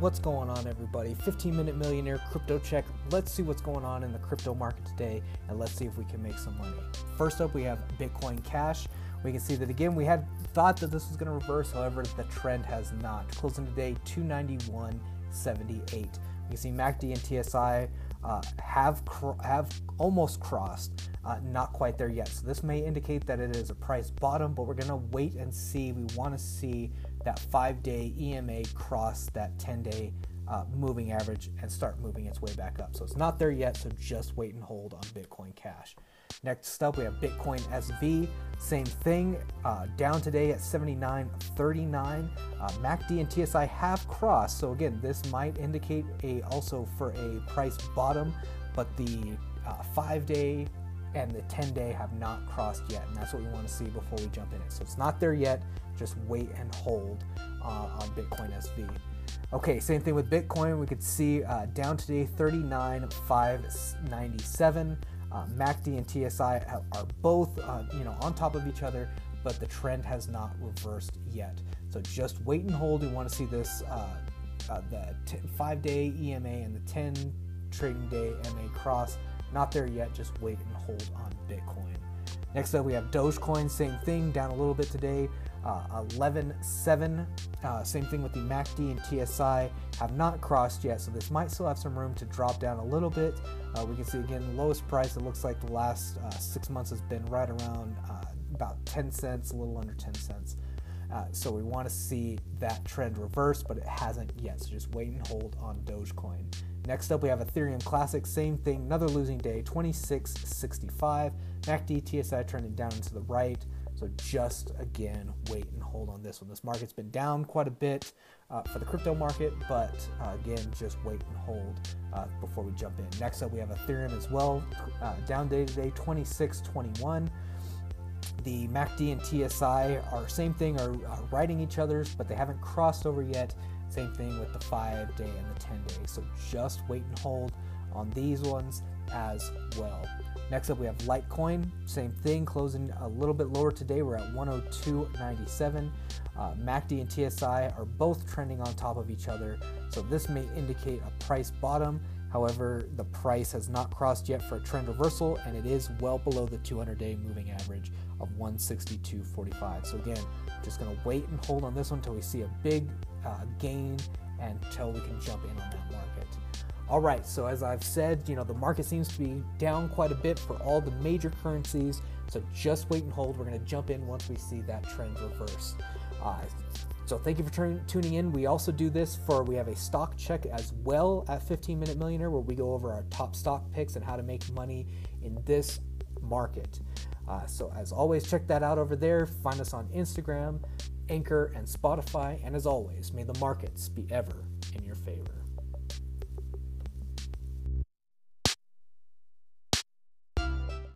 What's going on, everybody? 15 Minute Millionaire Crypto Check. Let's see what's going on in the crypto market today and let's see if we can make some money. First up, we have Bitcoin Cash. We can see that again, we had thought that this was going to reverse, however, the trend has not. Closing today 291.78. We can see MACD and TSI uh, have have almost crossed, uh, not quite there yet. So this may indicate that it is a price bottom, but we're going to wait and see. We want to see that five day EMA cross that 10 day uh, moving average and start moving its way back up. So it's not there yet, so just wait and hold on Bitcoin Cash. Next up, we have Bitcoin SV. Same thing, uh, down today at 79.39. Uh, MACD and TSI have crossed, so again, this might indicate a also for a price bottom, but the uh, five day and the 10 day have not crossed yet, and that's what we want to see before we jump in it. So it's not there yet, just wait and hold uh, on Bitcoin SV. Okay, same thing with Bitcoin. We could see uh, down today 39,597. Uh, MACD and TSI are both, uh, you know, on top of each other, but the trend has not reversed yet. So just wait and hold. We want to see this, uh, uh the t- five-day EMA and the 10 trading day MA cross. Not there yet. Just wait and hold on Bitcoin. Next up, we have Dogecoin. Same thing, down a little bit today. Uh, 11.7. Uh, same thing with the MACD and TSI have not crossed yet, so this might still have some room to drop down a little bit. Uh, we can see again the lowest price. It looks like the last uh, six months has been right around uh, about 10 cents, a little under 10 cents. Uh, so we want to see that trend reverse, but it hasn't yet. So just wait and hold on Dogecoin. Next up, we have Ethereum Classic. Same thing, another losing day, 26.65. MACD TSI trending down and to the right. So just again, wait and hold on this one. This market's been down quite a bit uh, for the crypto market, but uh, again, just wait and hold uh, before we jump in. Next up, we have Ethereum as well. Uh, down day today, 26.21. The MACD and TSI are same thing, are, are riding each other's, but they haven't crossed over yet. Same thing with the five day and the 10 day. So just wait and hold on these ones as well. Next up, we have Litecoin. Same thing, closing a little bit lower today. We're at 102.97. Uh, MACD and TSI are both trending on top of each other, so this may indicate a price bottom. However, the price has not crossed yet for a trend reversal, and it is well below the 200 day moving average of 162.45. So, again, just going to wait and hold on this one until we see a big uh, gain and until we can jump in on that market. All right, so as I've said, you know, the market seems to be down quite a bit for all the major currencies. So just wait and hold. We're going to jump in once we see that trend reverse. So thank you for tuning in. We also do this for we have a stock check as well at 15 Minute Millionaire where we go over our top stock picks and how to make money in this market. Uh, so as always, check that out over there. Find us on Instagram, Anchor, and Spotify. And as always, may the markets be ever in your favor.